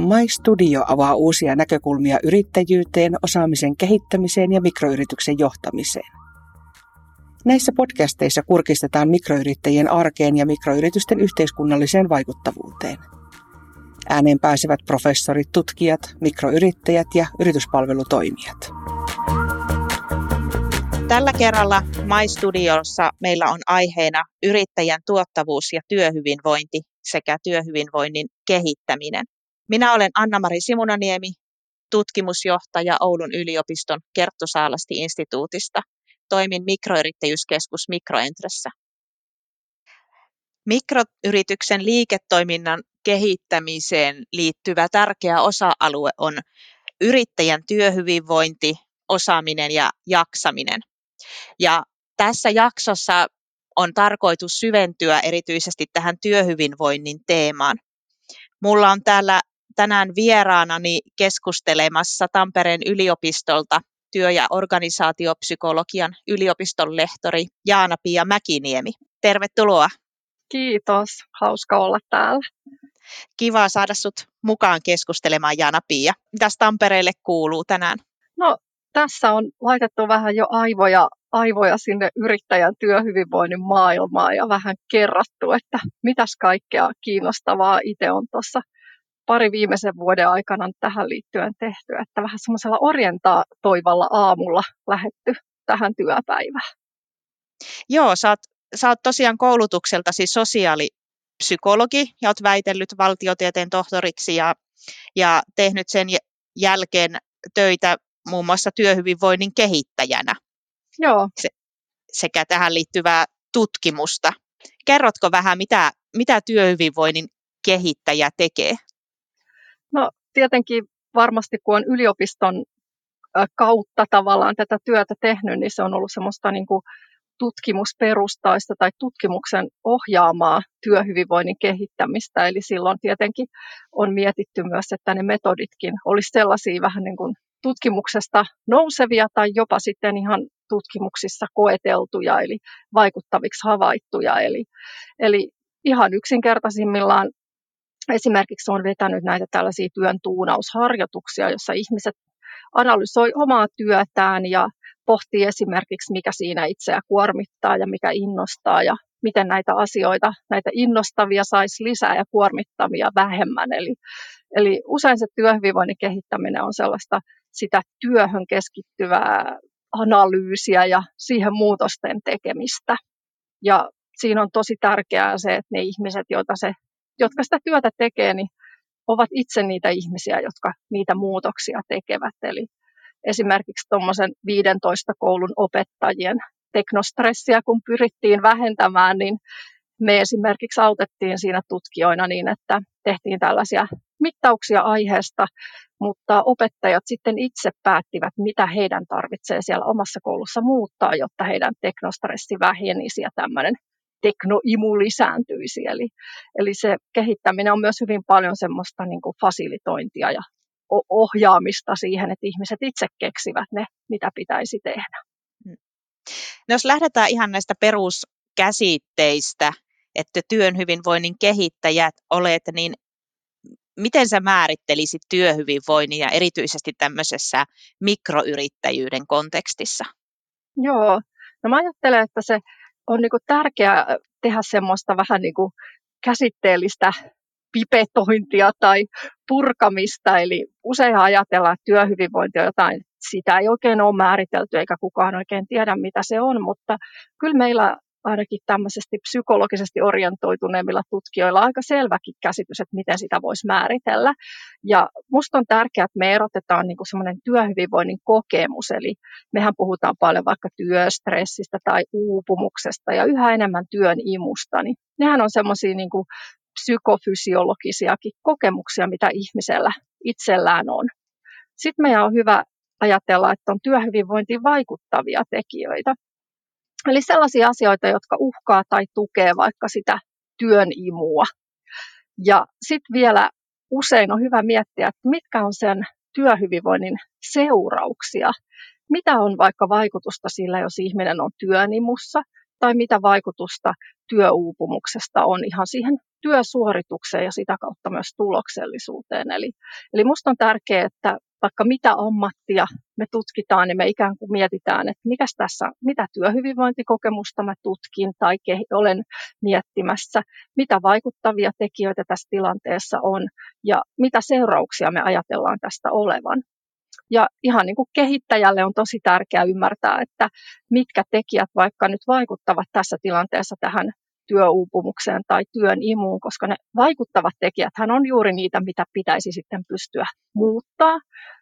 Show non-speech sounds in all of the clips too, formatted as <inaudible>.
My Studio avaa uusia näkökulmia yrittäjyyteen, osaamisen kehittämiseen ja mikroyrityksen johtamiseen. Näissä podcasteissa kurkistetaan mikroyrittäjien arkeen ja mikroyritysten yhteiskunnalliseen vaikuttavuuteen. Ääneen pääsevät professorit, tutkijat, mikroyrittäjät ja yrityspalvelutoimijat. Tällä kerralla My Studiossa meillä on aiheena yrittäjän tuottavuus ja työhyvinvointi sekä työhyvinvoinnin kehittäminen. Minä olen Anna-Mari Simunaniemi, tutkimusjohtaja Oulun yliopiston Kerttusaalasti-instituutista. Toimin mikroyrittäjyyskeskus Mikroentressä. Mikroyrityksen liiketoiminnan kehittämiseen liittyvä tärkeä osa-alue on yrittäjän työhyvinvointi, osaaminen ja jaksaminen. Ja tässä jaksossa on tarkoitus syventyä erityisesti tähän työhyvinvoinnin teemaan. Mulla on täällä tänään vieraanani keskustelemassa Tampereen yliopistolta työ- ja organisaatiopsykologian yliopiston lehtori Jaana-Pia Mäkiniemi. Tervetuloa. Kiitos, hauska olla täällä. Kiva saada sut mukaan keskustelemaan Jaana-Pia. Mitäs Tampereelle kuuluu tänään? No tässä on laitettu vähän jo aivoja, aivoja sinne yrittäjän työhyvinvoinnin maailmaan ja vähän kerrattu, että mitäs kaikkea kiinnostavaa itse on tuossa pari viimeisen vuoden aikana tähän liittyen tehty, että vähän semmoisella orientaatoivalla aamulla lähetty tähän työpäivään. Joo, sä oot, sä oot tosiaan koulutukselta siis sosiaalipsykologi ja oot väitellyt valtiotieteen tohtoriksi ja, ja tehnyt sen jälkeen töitä muun muassa työhyvinvoinnin kehittäjänä. Joo. Se, sekä tähän liittyvää tutkimusta. Kerrotko vähän, mitä, mitä työhyvinvoinnin kehittäjä tekee? No tietenkin varmasti kun on yliopiston kautta tavallaan tätä työtä tehnyt, niin se on ollut semmoista niin kuin tutkimusperustaista tai tutkimuksen ohjaamaa työhyvinvoinnin kehittämistä. Eli silloin tietenkin on mietitty myös, että ne metoditkin olisi sellaisia vähän niin kuin tutkimuksesta nousevia tai jopa sitten ihan tutkimuksissa koeteltuja, eli vaikuttaviksi havaittuja. Eli, eli ihan yksinkertaisimmillaan esimerkiksi on vetänyt näitä tällaisia työn tuunausharjoituksia, jossa ihmiset analysoi omaa työtään ja pohtii esimerkiksi, mikä siinä itseä kuormittaa ja mikä innostaa ja miten näitä asioita, näitä innostavia saisi lisää ja kuormittavia vähemmän. Eli, eli usein se työhyvinvoinnin kehittäminen on sellaista sitä työhön keskittyvää analyysiä ja siihen muutosten tekemistä. Ja siinä on tosi tärkeää se, että ne ihmiset, joita se, jotka sitä työtä tekee, niin ovat itse niitä ihmisiä, jotka niitä muutoksia tekevät. Eli esimerkiksi tuommoisen 15 koulun opettajien teknostressiä, kun pyrittiin vähentämään, niin me esimerkiksi autettiin siinä tutkijoina niin, että tehtiin tällaisia mittauksia aiheesta, mutta opettajat sitten itse päättivät, mitä heidän tarvitsee siellä omassa koulussa muuttaa, jotta heidän teknostressi vähenisi ja tämmöinen teknoimu lisääntyisi. Eli, eli se kehittäminen on myös hyvin paljon semmoista niin kuin fasilitointia ja ohjaamista siihen, että ihmiset itse keksivät ne, mitä pitäisi tehdä. Mm. No jos lähdetään ihan näistä peruskäsitteistä, että työn hyvinvoinnin kehittäjät olet, niin miten sä määrittelisit työhyvinvoinnin ja erityisesti tämmöisessä mikroyrittäjyyden kontekstissa? Joo, no mä ajattelen, että se on niin tärkeää tehdä semmoista vähän niin kuin käsitteellistä pipetointia tai purkamista. Eli usein ajatellaan, että työhyvinvointi on jotain, sitä ei oikein ole määritelty eikä kukaan oikein tiedä, mitä se on, mutta kyllä meillä ainakin tämmöisesti psykologisesti orientoituneemmilla tutkijoilla aika selväkin käsitys, että miten sitä voisi määritellä. Ja musta on tärkeää, että me erotetaan niin semmoinen työhyvinvoinnin kokemus, eli mehän puhutaan paljon vaikka työstressistä tai uupumuksesta ja yhä enemmän työn imusta, niin nehän on semmoisia niin psykofysiologisiakin kokemuksia, mitä ihmisellä itsellään on. Sitten meidän on hyvä ajatella, että on työhyvinvointiin vaikuttavia tekijöitä. Eli sellaisia asioita, jotka uhkaa tai tukee vaikka sitä työn imua. Ja sitten vielä usein on hyvä miettiä, että mitkä on sen työhyvinvoinnin seurauksia. Mitä on vaikka vaikutusta sillä, jos ihminen on työnimussa, tai mitä vaikutusta työuupumuksesta on ihan siihen työsuoritukseen ja sitä kautta myös tuloksellisuuteen. Eli, eli minusta on tärkeää, että vaikka mitä ammattia me tutkitaan, niin me ikään kuin mietitään, että mikäs tässä, mitä työhyvinvointikokemusta mä tutkin tai olen miettimässä, mitä vaikuttavia tekijöitä tässä tilanteessa on ja mitä seurauksia me ajatellaan tästä olevan. Ja ihan niin kuin kehittäjälle on tosi tärkeää ymmärtää, että mitkä tekijät vaikka nyt vaikuttavat tässä tilanteessa tähän työuupumukseen tai työn imuun, koska ne vaikuttavat tekijät hän on juuri niitä, mitä pitäisi sitten pystyä muuttaa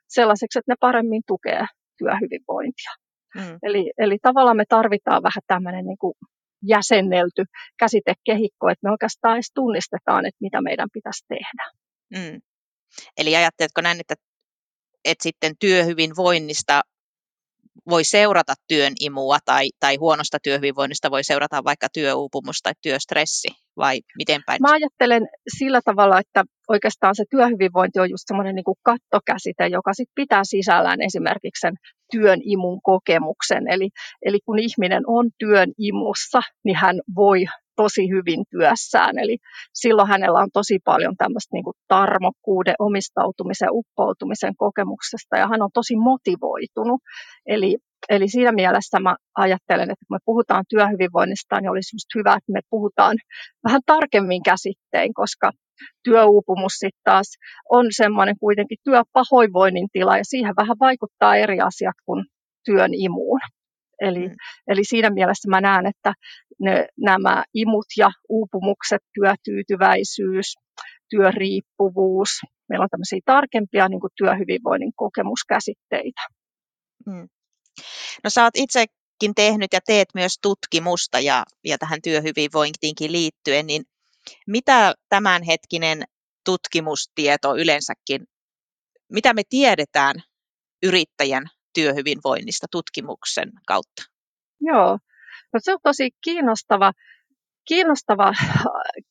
sellaiseksi, että ne paremmin tukee työhyvinvointia. Mm. Eli, eli tavallaan me tarvitaan vähän tämmöinen niin kuin jäsennelty käsitekehikko, että me oikeastaan edes tunnistetaan, että mitä meidän pitäisi tehdä. Mm. Eli ajatteletko näin, että, että sitten työhyvinvoinnista voi seurata työn imua tai, tai huonosta työhyvinvoinnista voi seurata vaikka työuupumus tai työstressi vai miten päin? Mä ajattelen sillä tavalla, että oikeastaan se työhyvinvointi on just semmoinen niin kattokäsite, joka sit pitää sisällään esimerkiksi sen työn imun kokemuksen. Eli, eli kun ihminen on työn imussa, niin hän voi tosi hyvin työssään. Eli silloin hänellä on tosi paljon tämmöistä niin kuin tarmokkuuden, omistautumisen, uppoutumisen kokemuksesta ja hän on tosi motivoitunut. Eli, eli siinä mielessä mä ajattelen, että kun me puhutaan työhyvinvoinnista, niin olisi just hyvä, että me puhutaan vähän tarkemmin käsittein, koska työuupumus sitten taas on semmoinen kuitenkin työpahoinvoinnin tila ja siihen vähän vaikuttaa eri asiat kuin työn imuun. Eli, mm. eli siinä mielessä mä näen, että ne, nämä imut ja uupumukset, työtyytyväisyys, työriippuvuus, meillä on tämmöisiä tarkempia niin kuin työhyvinvoinnin kokemuskäsitteitä. Mm. No sä oot itsekin tehnyt ja teet myös tutkimusta ja, ja tähän työhyvinvointiinkin liittyen, niin mitä tämänhetkinen tutkimustieto yleensäkin, mitä me tiedetään yrittäjän työhyvinvoinnista tutkimuksen kautta? Joo, no se on tosi kiinnostava, kiinnostava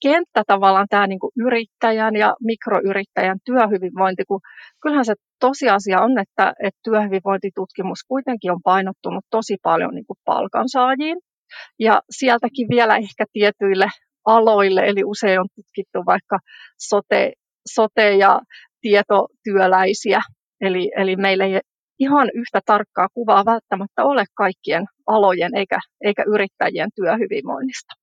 kenttä tavallaan tämä niin yrittäjän ja mikroyrittäjän työhyvinvointi, kun kyllähän se tosiasia on, että, että työhyvinvointitutkimus kuitenkin on painottunut tosi paljon niin kuin palkansaajiin. Ja sieltäkin vielä ehkä tietyille aloille, eli usein on tutkittu vaikka sote, sote- ja tietotyöläisiä, eli, eli meillä ei ihan yhtä tarkkaa kuvaa välttämättä ole kaikkien alojen eikä, eikä yrittäjien työhyvinvoinnista.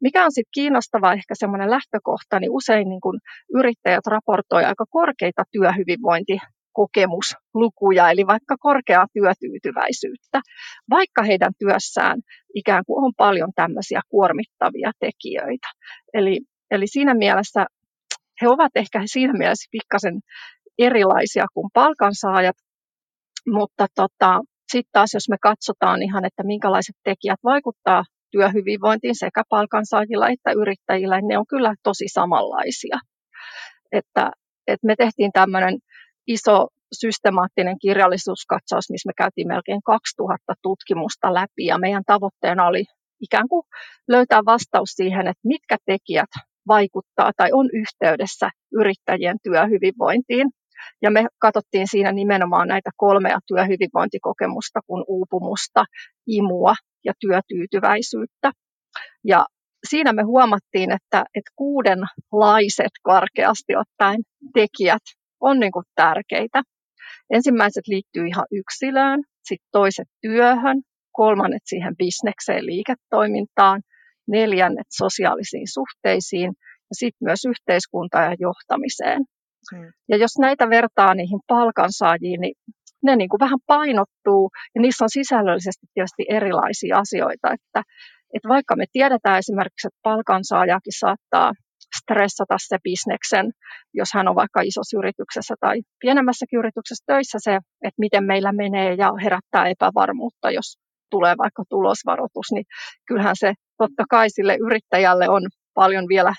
Mikä on sitten kiinnostavaa ehkä semmoinen lähtökohta, niin usein niin kun yrittäjät raportoivat aika korkeita työhyvinvointikokemuslukuja, eli vaikka korkeaa työtyytyväisyyttä, vaikka heidän työssään ikään kuin on paljon tämmöisiä kuormittavia tekijöitä. Eli, eli siinä mielessä he ovat ehkä siinä mielessä pikkasen erilaisia kuin palkansaajat, mutta tota, sitten taas jos me katsotaan ihan, että minkälaiset tekijät vaikuttaa työhyvinvointiin sekä palkansaajilla että yrittäjillä, niin ne on kyllä tosi samanlaisia. Että, että me tehtiin tämmöinen iso systemaattinen kirjallisuuskatsaus, missä me käytiin melkein 2000 tutkimusta läpi ja meidän tavoitteena oli ikään kuin löytää vastaus siihen, että mitkä tekijät vaikuttaa tai on yhteydessä yrittäjien työhyvinvointiin. Ja me katsottiin siinä nimenomaan näitä kolmea työhyvinvointikokemusta, kuin uupumusta, imua ja työtyytyväisyyttä. Ja siinä me huomattiin, että, että kuudenlaiset karkeasti ottaen tekijät on niin kuin tärkeitä. Ensimmäiset liittyy ihan yksilöön, sitten toiset työhön, kolmannet siihen bisnekseen, liiketoimintaan, neljännet sosiaalisiin suhteisiin ja sitten myös yhteiskuntaan ja johtamiseen. Hmm. Ja jos näitä vertaa niihin palkansaajiin, niin ne niin kuin vähän painottuu ja niissä on sisällöllisesti tietysti erilaisia asioita, että, että vaikka me tiedetään esimerkiksi, että palkansaajakin saattaa stressata se bisneksen, jos hän on vaikka isossa yrityksessä tai pienemmässäkin yrityksessä töissä se, että miten meillä menee ja herättää epävarmuutta, jos tulee vaikka tulosvaroitus, niin kyllähän se totta kai sille yrittäjälle on paljon vielä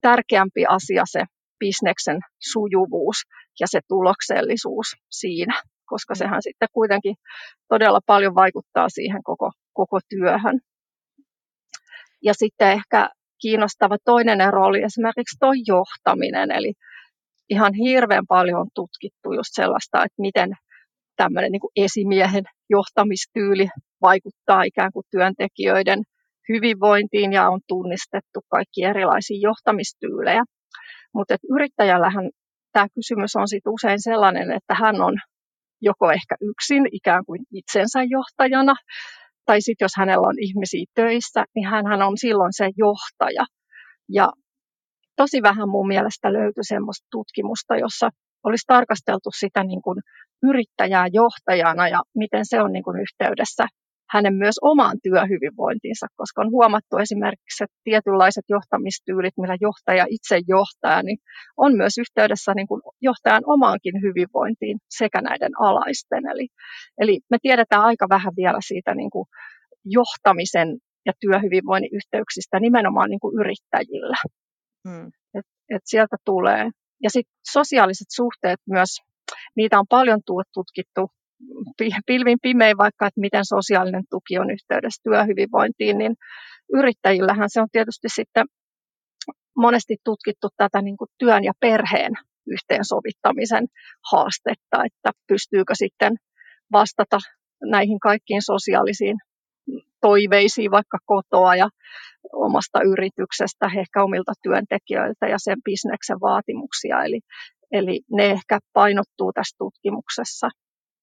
tärkeämpi asia se bisneksen sujuvuus ja se tuloksellisuus siinä, koska mm. sehän sitten kuitenkin todella paljon vaikuttaa siihen koko, koko työhön. Ja sitten ehkä kiinnostava toinen ero oli esimerkiksi tuo johtaminen, eli ihan hirveän paljon on tutkittu just sellaista, että miten tämmöinen niin esimiehen johtamistyyli vaikuttaa ikään kuin työntekijöiden hyvinvointiin ja on tunnistettu kaikki erilaisia johtamistyylejä. Mutta yrittäjällähän tämä kysymys on sit usein sellainen, että hän on joko ehkä yksin ikään kuin itsensä johtajana, tai sitten jos hänellä on ihmisiä töissä, niin hän on silloin se johtaja. Ja tosi vähän mun mielestä löytyi semmoista tutkimusta, jossa olisi tarkasteltu sitä niin kuin yrittäjää johtajana ja miten se on niin kuin yhteydessä hänen myös omaan työhyvinvointiinsa, koska on huomattu esimerkiksi, että tietynlaiset johtamistyylit, millä johtaja itse johtaa, niin on myös yhteydessä niin kuin johtajan omaankin hyvinvointiin sekä näiden alaisten. Eli, eli me tiedetään aika vähän vielä siitä niin kuin johtamisen ja työhyvinvoinnin yhteyksistä nimenomaan niin kuin yrittäjillä. Hmm. Et, et sieltä tulee. Ja sitten sosiaaliset suhteet myös, niitä on paljon tutkittu pilvin pimein vaikka, että miten sosiaalinen tuki on yhteydessä työhyvinvointiin, niin yrittäjillähän se on tietysti sitten monesti tutkittu tätä niin kuin työn ja perheen yhteensovittamisen haastetta, että pystyykö sitten vastata näihin kaikkiin sosiaalisiin toiveisiin vaikka kotoa ja omasta yrityksestä, ehkä omilta työntekijöiltä ja sen bisneksen vaatimuksia. Eli, eli ne ehkä painottuu tässä tutkimuksessa.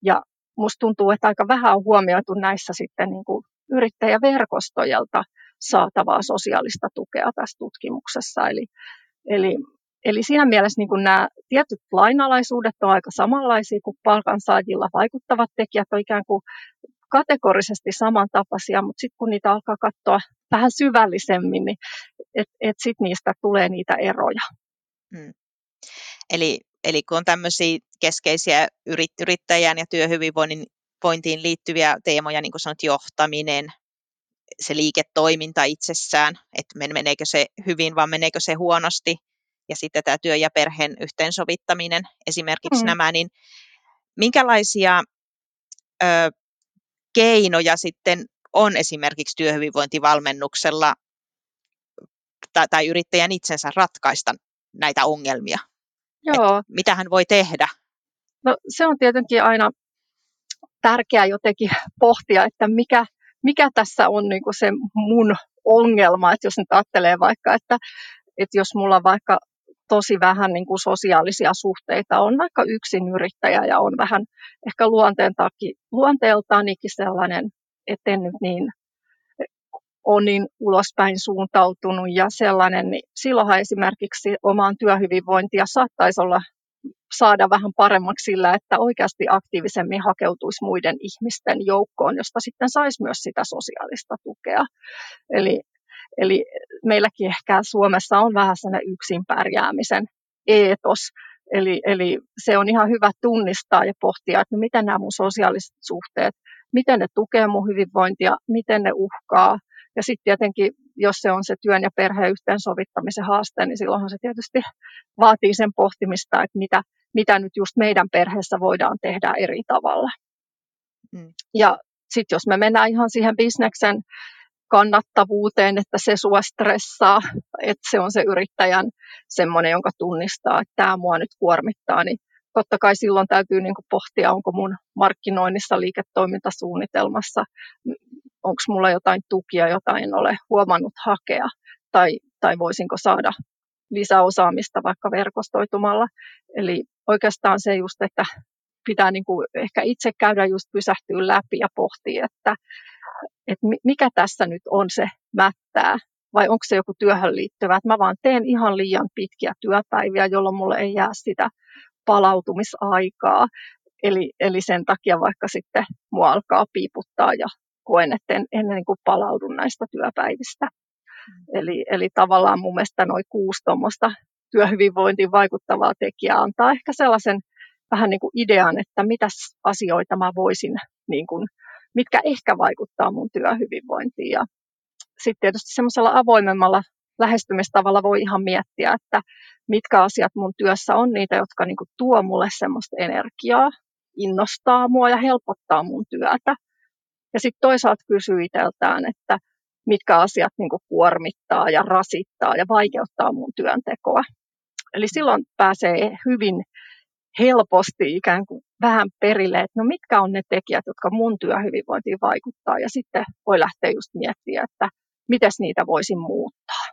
Ja musta tuntuu, että aika vähän on huomioitu näissä sitten niin kuin yrittäjäverkostojelta saatavaa sosiaalista tukea tässä tutkimuksessa. Eli, eli, eli siinä mielessä niin kuin nämä tietyt lainalaisuudet on aika samanlaisia kuin palkansaajilla vaikuttavat tekijät on ikään kuin kategorisesti samantapaisia, mutta sitten kun niitä alkaa katsoa vähän syvällisemmin, niin et, et sit niistä tulee niitä eroja. Hmm. Eli Eli kun on tämmöisiä keskeisiä yrittäjän ja työhyvinvointiin liittyviä teemoja, niin kuin sanot, johtaminen, se liiketoiminta itsessään, että meneekö se hyvin vai meneekö se huonosti, ja sitten tämä työ- ja perheen yhteensovittaminen, esimerkiksi mm. nämä, niin minkälaisia ö, keinoja sitten on esimerkiksi työhyvinvointivalmennuksella tai, tai yrittäjän itsensä ratkaista näitä ongelmia? Joo. mitä hän voi tehdä? No, se on tietenkin aina tärkeää jotenkin pohtia, että mikä, mikä tässä on niin se mun ongelma, että jos nyt ajattelee vaikka, että, että jos mulla vaikka tosi vähän niin kuin sosiaalisia suhteita, on vaikka yksin yrittäjä ja on vähän ehkä luonteen takia, luonteeltaanikin sellainen, etten nyt niin on niin ulospäin suuntautunut ja sellainen, niin silloinhan esimerkiksi omaan työhyvinvointia saattaisi olla saada vähän paremmaksi sillä, että oikeasti aktiivisemmin hakeutuisi muiden ihmisten joukkoon, josta sitten saisi myös sitä sosiaalista tukea. Eli, eli meilläkin ehkä Suomessa on vähän sellainen yksin pärjäämisen eetos, Eli, eli se on ihan hyvä tunnistaa ja pohtia, että no miten nämä mun sosiaaliset suhteet, miten ne tukee mun hyvinvointia, miten ne uhkaa, ja sitten tietenkin, jos se on se työn ja perheen yhteensovittamisen haaste, niin silloinhan se tietysti vaatii sen pohtimista, että mitä, mitä nyt just meidän perheessä voidaan tehdä eri tavalla. Mm. Ja sitten jos me mennään ihan siihen bisneksen kannattavuuteen, että se sua stressaa, että se on se yrittäjän semmoinen, jonka tunnistaa, että tämä mua nyt kuormittaa, niin totta kai silloin täytyy niin pohtia, onko mun markkinoinnissa liiketoimintasuunnitelmassa onko mulla jotain tukia, jota en ole huomannut hakea, tai, tai voisinko saada lisäosaamista vaikka verkostoitumalla. Eli oikeastaan se just, että pitää niin kuin ehkä itse käydä just pysähtyä läpi ja pohtia, että, että mikä tässä nyt on se mättää, vai onko se joku työhön liittyvä, että mä vaan teen ihan liian pitkiä työpäiviä, jolloin mulle ei jää sitä palautumisaikaa. Eli, eli sen takia vaikka sitten mua alkaa piiputtaa ja koen, että en, en niin kuin palaudu näistä työpäivistä. Mm. Eli, eli tavallaan mun mielestä noin kuusi tuommoista työhyvinvointiin vaikuttavaa tekijää antaa ehkä sellaisen vähän niin kuin idean, että mitä asioita mä voisin, niin kuin, mitkä ehkä vaikuttaa mun työhyvinvointiin. Ja sitten tietysti semmoisella avoimemmalla lähestymistavalla voi ihan miettiä, että mitkä asiat mun työssä on niitä, jotka niin kuin tuo mulle semmoista energiaa, innostaa mua ja helpottaa mun työtä. Ja sitten toisaalta kysyy itseltään, että mitkä asiat niin kuormittaa ja rasittaa ja vaikeuttaa mun työntekoa. Eli silloin pääsee hyvin helposti ikään kuin vähän perille, että no mitkä on ne tekijät, jotka mun työhyvinvointiin vaikuttaa. Ja sitten voi lähteä just miettimään, että miten niitä voisin muuttaa.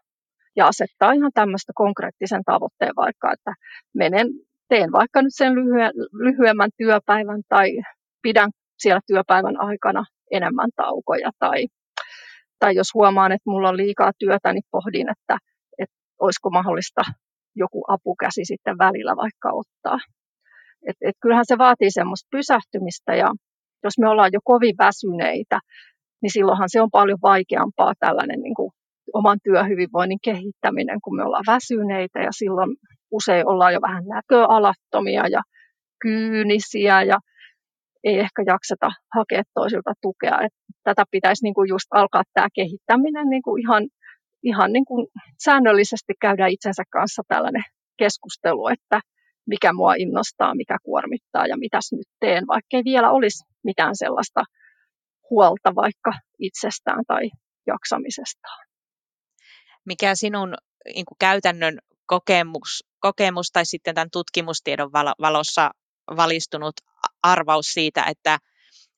Ja asettaa ihan tämmöistä konkreettisen tavoitteen vaikka, että menen, teen vaikka nyt sen lyhyemmän työpäivän tai pidän siellä työpäivän aikana enemmän taukoja tai, tai jos huomaan, että mulla on liikaa työtä, niin pohdin, että, että olisiko mahdollista joku apukäsi sitten välillä vaikka ottaa. Et, et kyllähän se vaatii semmoista pysähtymistä ja jos me ollaan jo kovin väsyneitä, niin silloinhan se on paljon vaikeampaa tällainen niin kuin oman työhyvinvoinnin kehittäminen, kun me ollaan väsyneitä ja silloin usein ollaan jo vähän näköalattomia ja kyynisiä ja ei ehkä jakseta hakea toisilta tukea. Et tätä pitäisi niin kuin just alkaa tämä kehittäminen niin kuin ihan, ihan niin kuin säännöllisesti käydä itsensä kanssa tällainen keskustelu, että mikä mua innostaa, mikä kuormittaa ja mitäs nyt teen, vaikka ei vielä olisi mitään sellaista huolta vaikka itsestään tai jaksamisestaan. Mikä sinun niin kuin käytännön kokemus, kokemus tai sitten tämän tutkimustiedon valossa valistunut arvaus siitä, että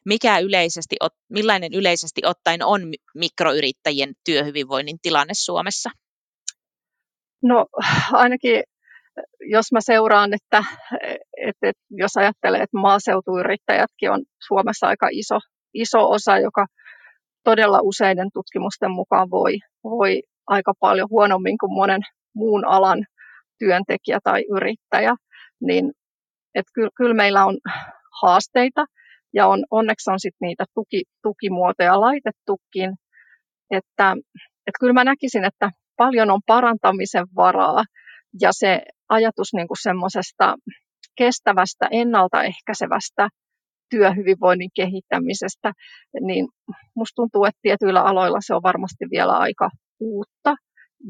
mikä yleisesti, millainen yleisesti ottaen on mikroyrittäjien työhyvinvoinnin tilanne Suomessa? No ainakin jos mä seuraan, että, että, että jos ajattelee, että maaseutuyrittäjätkin on Suomessa aika iso, iso osa, joka todella useiden tutkimusten mukaan voi, voi aika paljon huonommin kuin monen muun alan työntekijä tai yrittäjä, niin että kyllä, kyllä meillä on haasteita. Ja on, onneksi on sit niitä tuki, tukimuotoja laitettukin, että, että kyllä mä näkisin, että paljon on parantamisen varaa. Ja se ajatus niin semmoisesta kestävästä, ennaltaehkäisevästä työhyvinvoinnin kehittämisestä, niin musta tuntuu, että tietyillä aloilla se on varmasti vielä aika uutta.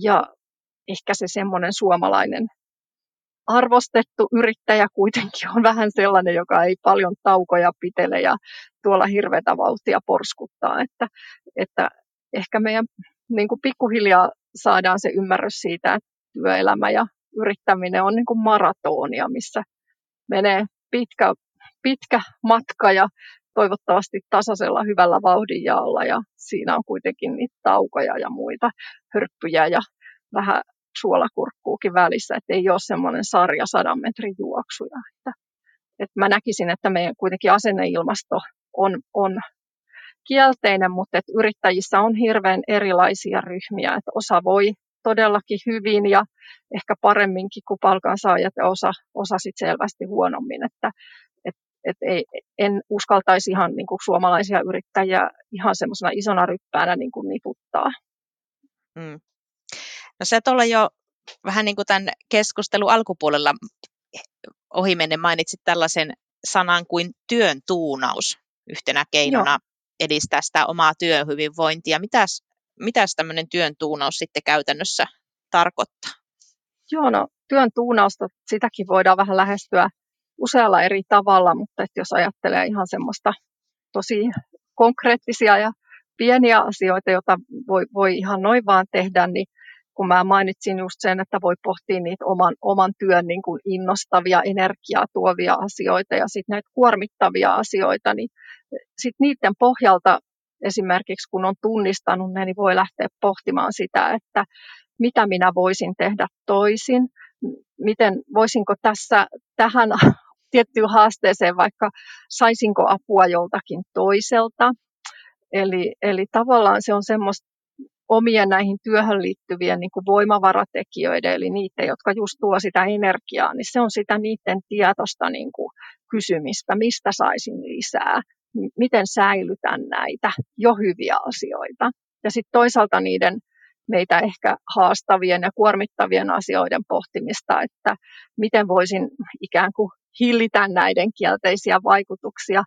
Ja ehkä se semmoinen suomalainen arvostettu yrittäjä kuitenkin on vähän sellainen, joka ei paljon taukoja pitele ja tuolla hirveätä vauhtia porskuttaa, että, että ehkä meidän niin kuin pikkuhiljaa saadaan se ymmärrys siitä, että työelämä ja yrittäminen on niin kuin maratonia, missä menee pitkä, pitkä matka ja toivottavasti tasaisella hyvällä vauhdinjaolla. Ja siinä on kuitenkin niitä taukoja ja muita hörppyjä ja vähän suolakurkkuukin välissä, että ei ole semmoinen sarja sadan metrin juoksuja. Että, että mä näkisin, että meidän kuitenkin asenneilmasto on, on kielteinen, mutta että yrittäjissä on hirveän erilaisia ryhmiä, että osa voi todellakin hyvin ja ehkä paremminkin kuin palkansaajat ja osa, osa sit selvästi huonommin, että et, et ei, en uskaltaisi ihan niin kuin suomalaisia yrittäjiä ihan semmoisena isona ryppäänä niin kuin niputtaa. Mm. No se tuolla jo vähän niin kuin tämän keskustelun alkupuolella ohimennen mainitsit tällaisen sanan kuin työn tuunaus yhtenä keinona Joo. edistää sitä omaa työhyvinvointia. Mitäs, mitäs tämmöinen työn tuunaus sitten käytännössä tarkoittaa? Joo, no työn tuunausta, sitäkin voidaan vähän lähestyä usealla eri tavalla, mutta että jos ajattelee ihan semmoista tosi konkreettisia ja pieniä asioita, joita voi, voi ihan noin vaan tehdä, niin kun mä mainitsin just sen, että voi pohtia niitä oman, oman työn niin kuin innostavia, energiaa tuovia asioita ja sitten näitä kuormittavia asioita, niin sitten niiden pohjalta esimerkiksi kun on tunnistanut ne, niin voi lähteä pohtimaan sitä, että mitä minä voisin tehdä toisin, miten voisinko tässä tähän <laughs> tiettyyn haasteeseen vaikka saisinko apua joltakin toiselta. Eli, eli tavallaan se on semmoista omien näihin työhön liittyvien niin kuin voimavaratekijöiden, eli niiden, jotka just tuo sitä energiaa, niin se on sitä niiden tietoista niin kuin kysymistä, mistä saisin lisää, miten säilytän näitä jo hyviä asioita. Ja sitten toisaalta niiden meitä ehkä haastavien ja kuormittavien asioiden pohtimista, että miten voisin ikään kuin hillitä näiden kielteisiä vaikutuksia,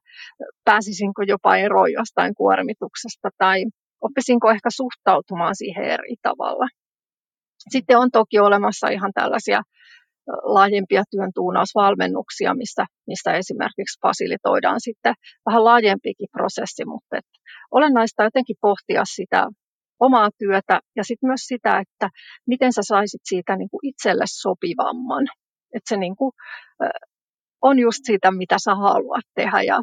pääsisinko jopa eroon jostain kuormituksesta tai oppisinko ehkä suhtautumaan siihen eri tavalla. Sitten on toki olemassa ihan tällaisia laajempia työn tuunausvalmennuksia, missä, missä esimerkiksi fasilitoidaan sitten vähän laajempikin prosessi, mutta että olennaista jotenkin pohtia sitä omaa työtä ja sitten myös sitä, että miten sä saisit siitä niin kuin itselle sopivamman. Että se niin kuin, on just siitä, mitä sä haluat tehdä ja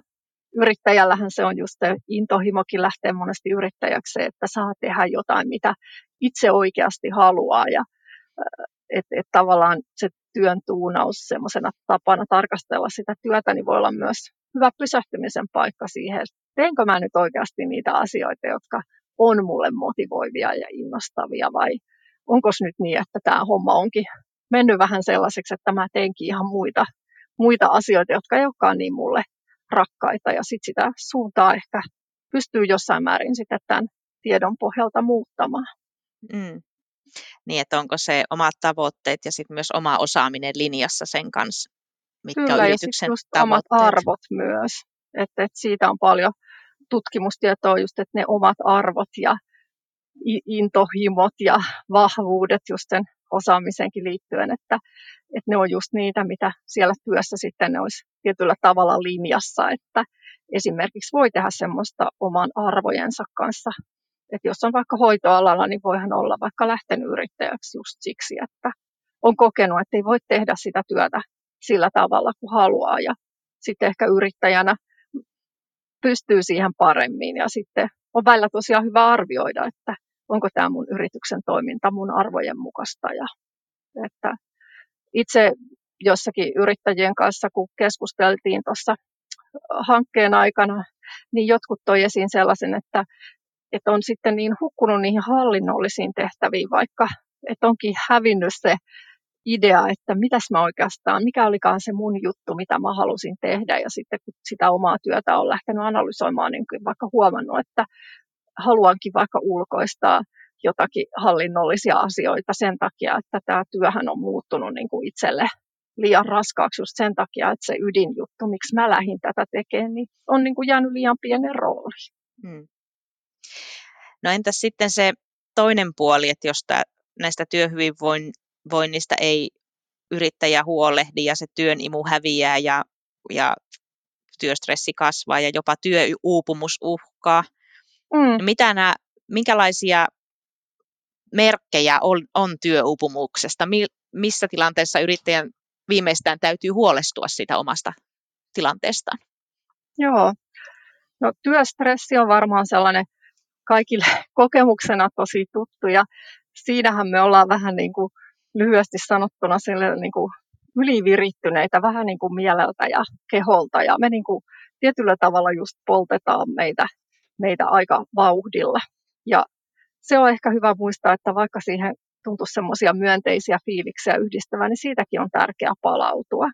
yrittäjällähän se on just se intohimokin lähtee monesti yrittäjäksi, että saa tehdä jotain, mitä itse oikeasti haluaa. Ja että et tavallaan se työn tuunaus semmoisena tapana tarkastella sitä työtä, niin voi olla myös hyvä pysähtymisen paikka siihen, että teenkö mä nyt oikeasti niitä asioita, jotka on mulle motivoivia ja innostavia vai onko nyt niin, että tämä homma onkin mennyt vähän sellaiseksi, että mä teenkin ihan muita, muita asioita, jotka ei olekaan niin mulle rakkaita ja sitten sitä suuntaa ehkä pystyy jossain määrin sitten tämän tiedon pohjalta muuttamaan. Mm. Niin, että onko se omat tavoitteet ja sitten myös oma osaaminen linjassa sen kanssa, mitkä Kyllä, on yrityksen ja just omat arvot myös. Että, että siitä on paljon tutkimustietoa just, että ne omat arvot ja intohimot ja vahvuudet just sen osaamisenkin liittyen, että, että ne on just niitä, mitä siellä työssä sitten ne olisi tietyllä tavalla linjassa, että esimerkiksi voi tehdä semmoista oman arvojensa kanssa että jos on vaikka hoitoalalla, niin voihan olla vaikka lähtenyt yrittäjäksi just siksi, että on kokenut, että ei voi tehdä sitä työtä sillä tavalla kuin haluaa. Ja sitten ehkä yrittäjänä pystyy siihen paremmin ja sitten on välillä tosiaan hyvä arvioida, että onko tämä mun yrityksen toiminta mun arvojen mukaista. Ja että itse jossakin yrittäjien kanssa, kun keskusteltiin tuossa hankkeen aikana, niin jotkut toi esiin sellaisen, että että on sitten niin hukkunut niihin hallinnollisiin tehtäviin, vaikka että onkin hävinnyt se idea, että mitäs mä oikeastaan, mikä olikaan se mun juttu, mitä mä halusin tehdä. Ja sitten kun sitä omaa työtä on lähtenyt analysoimaan, niin kyllä vaikka huomannut, että haluankin vaikka ulkoistaa jotakin hallinnollisia asioita sen takia, että tämä työhän on muuttunut niin kuin itselle liian raskaaksi just sen takia, että se ydinjuttu, miksi mä lähdin tätä tekemään, niin on niin kuin jäänyt liian pienen rooli. Hmm. No entäs sitten se toinen puoli, että jos tää, näistä työhyvinvoinnista ei yrittäjä huolehdi ja se työn imu häviää ja, ja työstressi kasvaa ja jopa työuupumus uhkaa. Mm. No mitä nämä, minkälaisia merkkejä on, on työuupumuksesta? Mi, missä tilanteessa yrittäjän viimeistään täytyy huolestua siitä omasta tilanteestaan? Joo, no työstressi on varmaan sellainen kaikille <laughs> kokemuksena tosi tuttu ja siinähän me ollaan vähän niin kuin lyhyesti sanottuna sille niin kuin ylivirittyneitä vähän niin kuin mieleltä ja keholta ja me niin kuin tietyllä tavalla just poltetaan meitä, meitä aika vauhdilla. Ja se on ehkä hyvä muistaa, että vaikka siihen tuntuu semmoisia myönteisiä fiiliksiä yhdistävää, niin siitäkin on tärkeää palautua.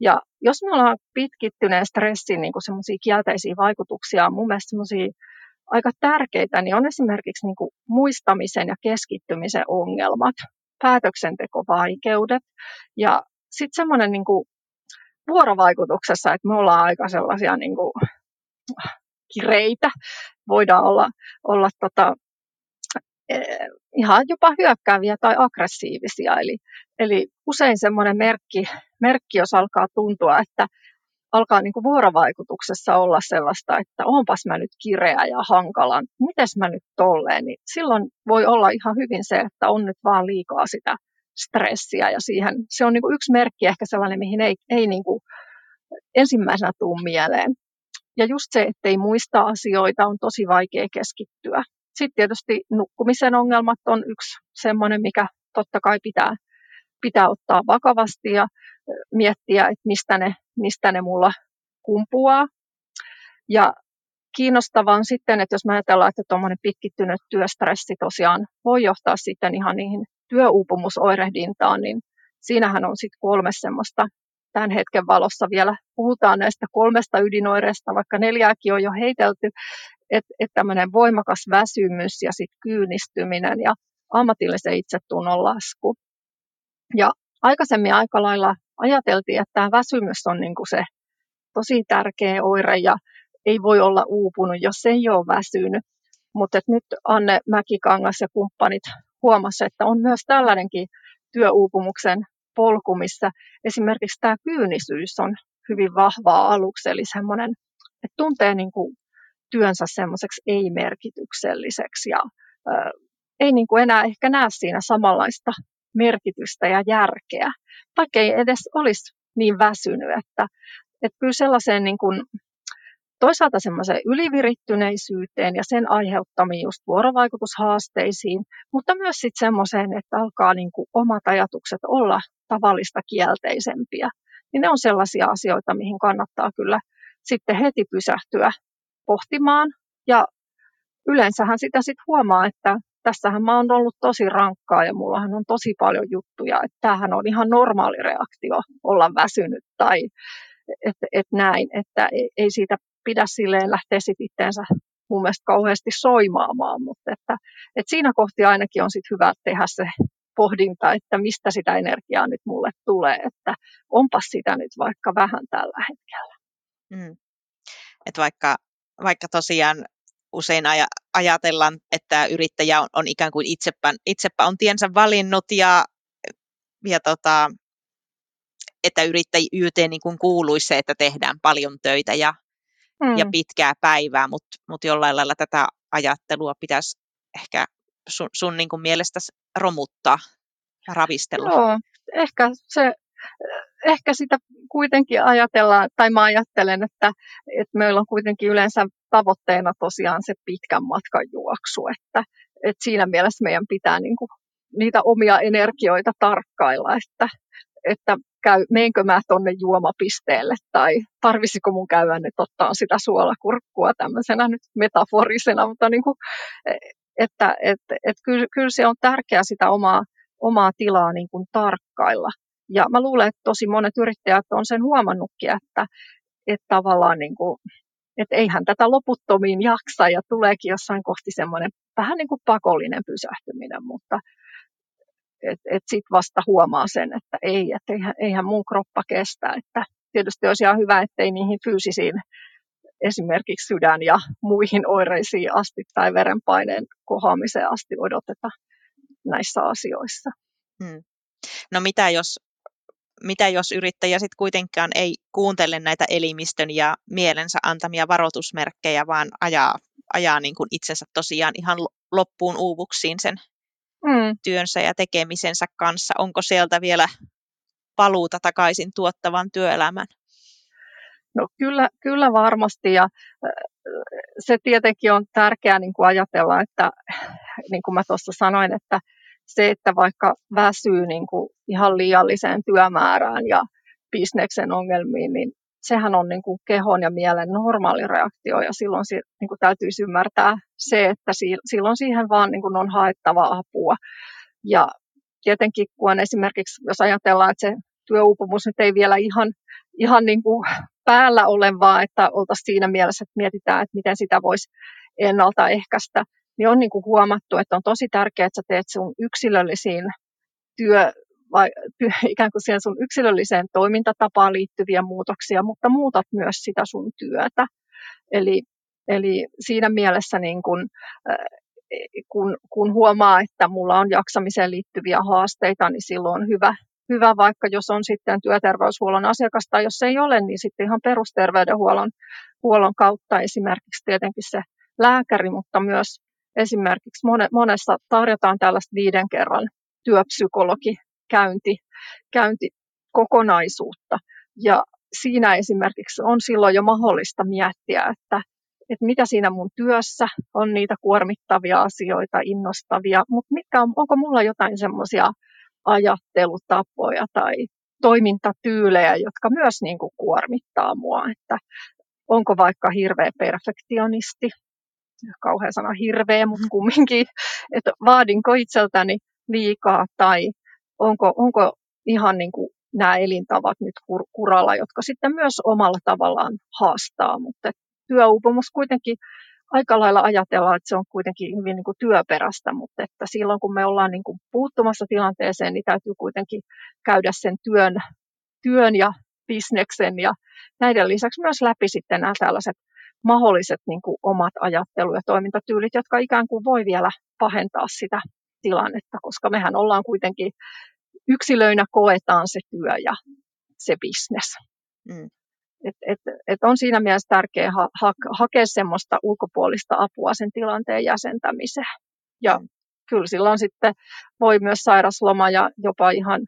Ja jos me ollaan pitkittyneen stressin niin semmoisia kielteisiä vaikutuksia, mun mielestä semmoisia aika tärkeitä, niin on esimerkiksi niin kuin muistamisen ja keskittymisen ongelmat, päätöksentekovaikeudet ja sitten semmoinen niin vuorovaikutuksessa, että me ollaan aika sellaisia niin kuin kireitä, voidaan olla, olla tota, ihan jopa hyökkääviä tai aggressiivisia. Eli, eli usein semmoinen merkki, merkki, jos alkaa tuntua, että alkaa niin kuin vuorovaikutuksessa olla sellaista, että onpas mä nyt kireä ja hankala, mites mä nyt tolleen, niin silloin voi olla ihan hyvin se, että on nyt vaan liikaa sitä stressiä ja siihen, se on niin kuin yksi merkki ehkä sellainen, mihin ei, ei niin kuin ensimmäisenä tule mieleen. Ja just se, että ei muista asioita, on tosi vaikea keskittyä. Sitten tietysti nukkumisen ongelmat on yksi semmoinen, mikä totta kai pitää, pitää ottaa vakavasti ja miettiä, että mistä ne, mistä ne mulla kumpuaa. Ja kiinnostavaa on sitten, että jos me ajatellaan, että tuommoinen pitkittynyt työstressi tosiaan voi johtaa sitten ihan niihin työuupumusoirehdintaan, niin siinähän on sitten kolme semmoista tämän hetken valossa vielä puhutaan näistä kolmesta ydinoireesta, vaikka neljääkin on jo heitelty, että et tämmöinen voimakas väsymys ja sitten kyynistyminen ja ammatillisen itsetunnon lasku. Ja aikaisemmin aika lailla ajateltiin, että tämä väsymys on niin kuin se tosi tärkeä oire ja ei voi olla uupunut, jos ei ole väsynyt. Mutta nyt Anne Mäkikangas ja kumppanit huomasivat, että on myös tällainenkin työuupumuksen polku, missä esimerkiksi tämä kyynisyys on hyvin vahvaa aluksi, eli semmoinen, että tuntee niin kuin työnsä semmoiseksi ei-merkitykselliseksi ja ö, ei niin kuin enää ehkä näe siinä samanlaista merkitystä ja järkeä, vaikka ei edes olisi niin väsynyt, että, että kyllä sellaiseen niin kuin toisaalta semmoiseen ylivirittyneisyyteen ja sen aiheuttamiin just vuorovaikutushaasteisiin, mutta myös sitten semmoiseen, että alkaa niin kuin omat ajatukset olla tavallista kielteisempiä. Niin ne on sellaisia asioita, mihin kannattaa kyllä sitten heti pysähtyä pohtimaan. Ja yleensähän sitä sitten huomaa, että tässähän mä oon ollut tosi rankkaa ja mullahan on tosi paljon juttuja, että tämähän on ihan normaali reaktio olla väsynyt tai että et näin, että ei siitä pidä silleen lähteä sit itteensä mun mielestä kauheasti soimaamaan, mutta että, että siinä kohti ainakin on sit hyvä tehdä se pohdinta, että mistä sitä energiaa nyt mulle tulee, että onpas sitä nyt vaikka vähän tällä hetkellä. Mm. Et vaikka, vaikka tosiaan usein aj- ajatellaan, että yrittäjä on, on ikään kuin itsepä, itsepä on tiensä valinnut ja, ja tota, että yrittäjyyteen niin kuin kuuluisi se, että tehdään paljon töitä ja, mm. ja pitkää päivää, mutta mut jollain lailla tätä ajattelua pitäisi ehkä sun, sun niin kuin mielestä romuttaa ja ravistella. Joo, ehkä, se, ehkä sitä kuitenkin ajatellaan, tai mä ajattelen, että, että meillä on kuitenkin yleensä tavoitteena tosiaan se pitkän matkan juoksu, että, että siinä mielessä meidän pitää niin kuin niitä omia energioita tarkkailla, että, että käy, meenkö mä tuonne juomapisteelle tai tarvisiko mun käydä nyt ottaa sitä suolakurkkua tämmöisenä nyt metaforisena, mutta niin kuin, että et, et kyllä, kyllä se on tärkeää sitä omaa, omaa tilaa niin kuin tarkkailla. Ja mä luulen, että tosi monet yrittäjät on sen huomannutkin, että, että tavallaan niin kuin, että eihän tätä loputtomiin jaksa ja tuleekin jossain kohti semmoinen vähän niin kuin pakollinen pysähtyminen, mutta että et sitten vasta huomaa sen, että ei, että eihän, eihän mun kroppa kestä. Että tietysti olisi ihan hyvä, ettei niihin fyysisiin esimerkiksi sydän- ja muihin oireisiin asti tai verenpaineen kohoamiseen asti odoteta näissä asioissa. Hmm. No mitä jos, mitä jos yrittäjä sitten kuitenkaan ei kuuntele näitä elimistön ja mielensä antamia varoitusmerkkejä, vaan ajaa, ajaa niin kuin itsensä tosiaan ihan loppuun uuvuksiin sen mm. työnsä ja tekemisensä kanssa? Onko sieltä vielä paluuta takaisin tuottavan työelämän? No kyllä, kyllä varmasti ja se tietenkin on tärkeää niin kuin ajatella, että niin kuin mä tuossa sanoin, että se, että vaikka väsyy niin kuin ihan liialliseen työmäärään ja bisneksen ongelmiin, niin sehän on niin kuin kehon ja mielen normaali reaktio ja silloin niin kuin täytyisi ymmärtää se, että silloin siihen vaan niin kuin on haettava apua. Ja tietenkin kun esimerkiksi, jos ajatellaan, että se työuupumus nyt ei vielä ihan, ihan niin kuin päällä ole, vaan että oltaisiin siinä mielessä, että mietitään, että miten sitä voisi ennaltaehkäistä, niin on niin kuin huomattu, että on tosi tärkeää, että sä teet sun yksilöllisiin työ, vai, <laughs> ikään kuin siihen sun yksilölliseen toimintatapaan liittyviä muutoksia, mutta muutat myös sitä sun työtä. Eli, eli siinä mielessä niin kun, kun, kun huomaa, että mulla on jaksamiseen liittyviä haasteita, niin silloin on hyvä, hyvä vaikka jos on sitten työterveyshuollon asiakas tai jos ei ole, niin sitten ihan perusterveydenhuollon huollon kautta esimerkiksi tietenkin se lääkäri, mutta myös esimerkiksi monessa tarjotaan tällaista viiden kerran työpsykologi käynti, käyntikokonaisuutta. Ja siinä esimerkiksi on silloin jo mahdollista miettiä, että, että mitä siinä mun työssä on niitä kuormittavia asioita, innostavia, mutta mitkä on, onko mulla jotain semmoisia ajattelutapoja tai toimintatyylejä, jotka myös niin kuin kuormittaa mua, että onko vaikka hirveä perfektionisti, kauhean sana hirveä, mutta kumminkin, että vaadinko itseltäni liikaa tai onko, onko ihan niin kuin nämä elintavat nyt kur, kuralla, jotka sitten myös omalla tavallaan haastaa, mutta työuupumus kuitenkin aika lailla ajatellaan, että se on kuitenkin hyvin niin kuin työperäistä, mutta että silloin kun me ollaan niin kuin puuttumassa tilanteeseen, niin täytyy kuitenkin käydä sen työn, työn ja bisneksen ja näiden lisäksi myös läpi sitten nämä tällaiset mahdolliset niin kuin omat ajattelu- ja toimintatyylit, jotka ikään kuin voi vielä pahentaa sitä tilannetta, koska mehän ollaan kuitenkin yksilöinä koetaan se työ ja se bisnes. Mm. Et, et, et on siinä mielessä tärkeää ha, ha, hakea semmoista ulkopuolista apua sen tilanteen jäsentämiseen. Ja mm. kyllä silloin sitten voi myös sairasloma ja jopa ihan,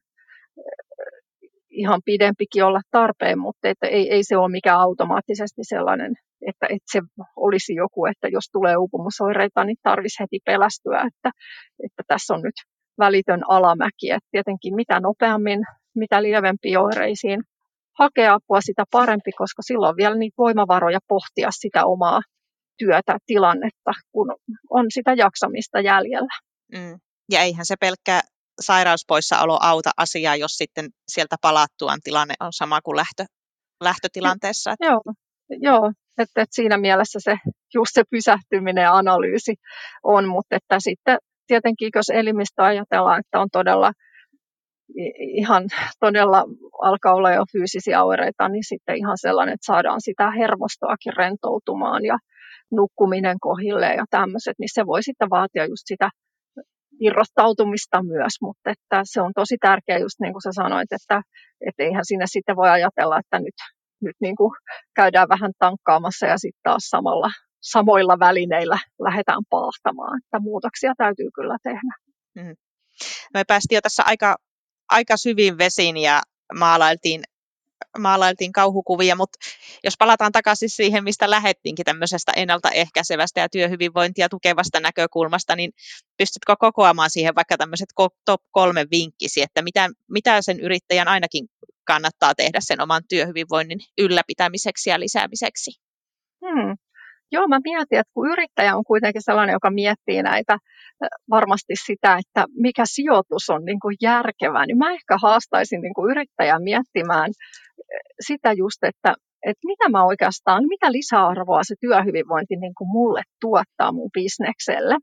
ihan pidempikin olla tarpeen, mutta että ei, ei se ole mikään automaattisesti sellainen, että, että se olisi joku, että jos tulee uupumusoireita, niin tarvitsisi heti pelästyä, että, että tässä on nyt välitön alamäki. että tietenkin mitä nopeammin, mitä lievempiin oireisiin hakea apua, sitä parempi, koska silloin on vielä niitä voimavaroja pohtia sitä omaa työtä, tilannetta, kun on sitä jaksamista jäljellä. Mm. Ja eihän se pelkkä sairauspoissaolo auta asiaa, jos sitten sieltä palattuaan tilanne on sama kuin lähtö, lähtötilanteessa. Joo, joo että, että siinä mielessä se, just se pysähtyminen ja analyysi on, mutta että sitten tietenkin, jos elimistä ajatellaan, että on todella ihan todella alkaa olla jo fyysisiä oireita, niin sitten ihan sellainen, että saadaan sitä hermostoakin rentoutumaan ja nukkuminen kohille ja tämmöiset, niin se voi sitten vaatia just sitä irrottautumista myös, mutta että se on tosi tärkeää just niin kuin sä sanoit, että, että eihän sinne sitten voi ajatella, että nyt, nyt niin kuin käydään vähän tankkaamassa ja sitten taas samalla, samoilla välineillä lähdetään paahtamaan, että muutoksia täytyy kyllä tehdä. Mm. Me päästiin jo tässä aika, aika syvin vesiin ja maalailtiin maalailtiin kauhukuvia, mutta jos palataan takaisin siihen, mistä lähettiinkin tämmöisestä ennaltaehkäisevästä ja työhyvinvointia tukevasta näkökulmasta, niin pystytkö kokoamaan siihen vaikka tämmöiset top kolme vinkkisi, että mitä, mitä sen yrittäjän ainakin kannattaa tehdä sen oman työhyvinvoinnin ylläpitämiseksi ja lisäämiseksi? Hmm. Joo, mä mietin, että kun yrittäjä on kuitenkin sellainen, joka miettii näitä varmasti sitä, että mikä sijoitus on niin kuin järkevää, niin mä ehkä haastaisin niin kuin yrittäjän miettimään sitä just, että, että mitä mä oikeastaan, mitä lisäarvoa se työhyvinvointi niin kuin mulle tuottaa mun bisnekselle.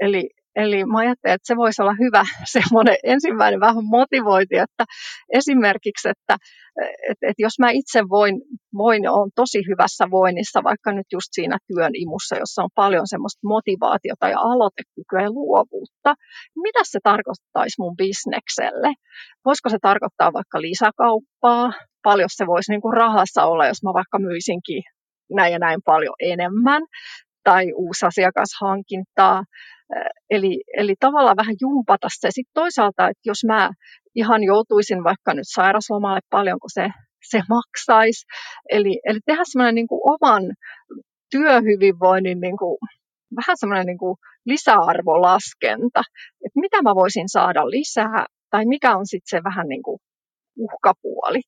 Eli Eli mä ajattelin, että se voisi olla hyvä <laughs> semmoinen ensimmäinen vähän motivointi, että esimerkiksi, että, että, että jos mä itse voin, voin on tosi hyvässä voinnissa, vaikka nyt just siinä työn imussa, jossa on paljon semmoista motivaatiota ja aloitekykyä ja luovuutta, mitä se tarkoittaisi mun bisnekselle? Voisiko se tarkoittaa vaikka lisäkauppaa? Paljon se voisi niin kuin rahassa olla, jos mä vaikka myisinkin näin ja näin paljon enemmän? Tai uusi asiakashankintaa Eli, eli tavallaan vähän jumpata se. Sitten toisaalta, että jos mä ihan joutuisin vaikka nyt sairaslomalle, paljonko se, se maksaisi. Eli, eli tehdä semmoinen niin oman työhyvinvoinnin niin kuin, vähän semmoinen niin lisäarvolaskenta, että mitä mä voisin saada lisää, tai mikä on sitten se vähän niin kuin uhkapuoli.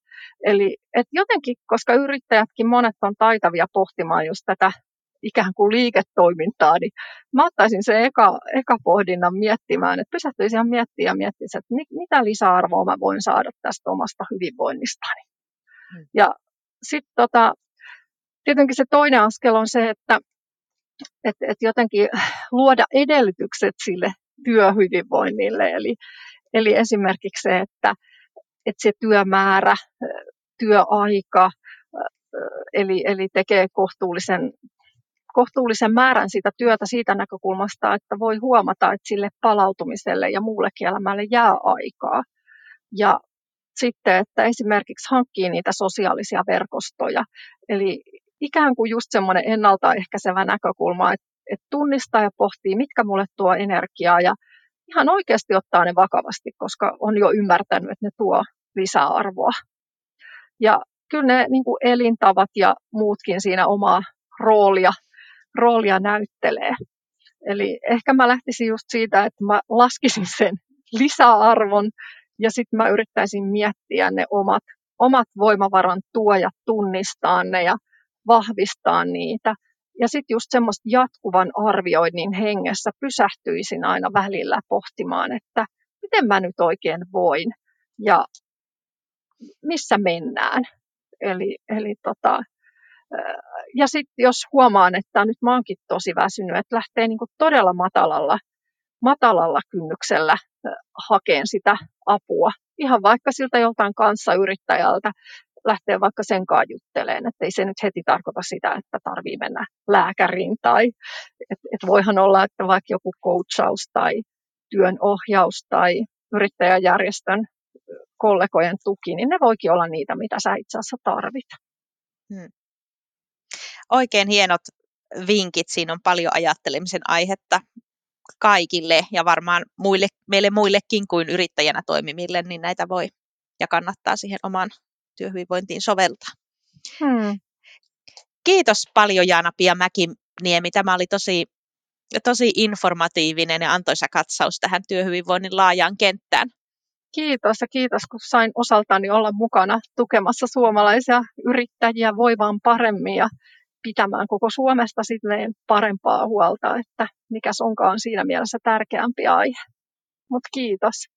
Eli et jotenkin, koska yrittäjätkin monet on taitavia pohtimaan just tätä ikään kuin liiketoimintaa, niin mä ottaisin sen eka, eka pohdinnan miettimään, että pysähtyisin ihan miettimään ja miettisin, että mitä lisäarvoa mä voin saada tästä omasta hyvinvoinnistani. Hmm. Ja sitten tota, tietenkin se toinen askel on se, että et, et jotenkin luoda edellytykset sille työhyvinvoinnille. Eli, eli esimerkiksi se, että, että se työmäärä, työaika, eli, eli tekee kohtuullisen kohtuullisen määrän sitä työtä siitä näkökulmasta, että voi huomata, että sille palautumiselle ja muullekin elämälle jää aikaa. Ja sitten, että esimerkiksi hankkii niitä sosiaalisia verkostoja. Eli ikään kuin just semmoinen ennaltaehkäisevä näkökulma, että, että tunnistaa ja pohtii, mitkä mulle tuo energiaa ja ihan oikeasti ottaa ne vakavasti, koska on jo ymmärtänyt, että ne tuo lisäarvoa. Ja kyllä ne niin kuin elintavat ja muutkin siinä omaa roolia roolia näyttelee. Eli ehkä mä lähtisin just siitä, että mä laskisin sen lisäarvon ja sitten mä yrittäisin miettiä ne omat, omat voimavaran tuojat, tunnistaa ne ja vahvistaa niitä. Ja sitten just semmoista jatkuvan arvioinnin hengessä pysähtyisin aina välillä pohtimaan, että miten mä nyt oikein voin ja missä mennään. Eli, eli tota, ja sitten jos huomaan, että nyt mä oonkin tosi väsynyt, että lähtee niin todella matalalla, matalalla kynnyksellä hakeen sitä apua. Ihan vaikka siltä joltain kanssayrittäjältä lähtee vaikka sen kanssa jutteleen, että ei se nyt heti tarkoita sitä, että tarvii mennä lääkäriin tai että et voihan olla, että vaikka joku coachaus tai työnohjaus tai yrittäjäjärjestön kollegojen tuki, niin ne voikin olla niitä, mitä sä itse asiassa tarvit. Hmm oikein hienot vinkit. Siinä on paljon ajattelemisen aihetta kaikille ja varmaan muille, meille muillekin kuin yrittäjänä toimimille, niin näitä voi, ja kannattaa siihen omaan työhyvinvointiin soveltaa. Hmm. Kiitos paljon Jaana Pia Mäkiniemi. Tämä oli tosi, tosi informatiivinen ja antoisa katsaus tähän työhyvinvoinnin laajaan kenttään. Kiitos ja kiitos, kun sain osaltani olla mukana tukemassa suomalaisia yrittäjiä voimaan paremmin ja pitämään koko Suomesta silleen parempaa huolta, että mikä onkaan siinä mielessä tärkeämpi aihe. Mutta kiitos.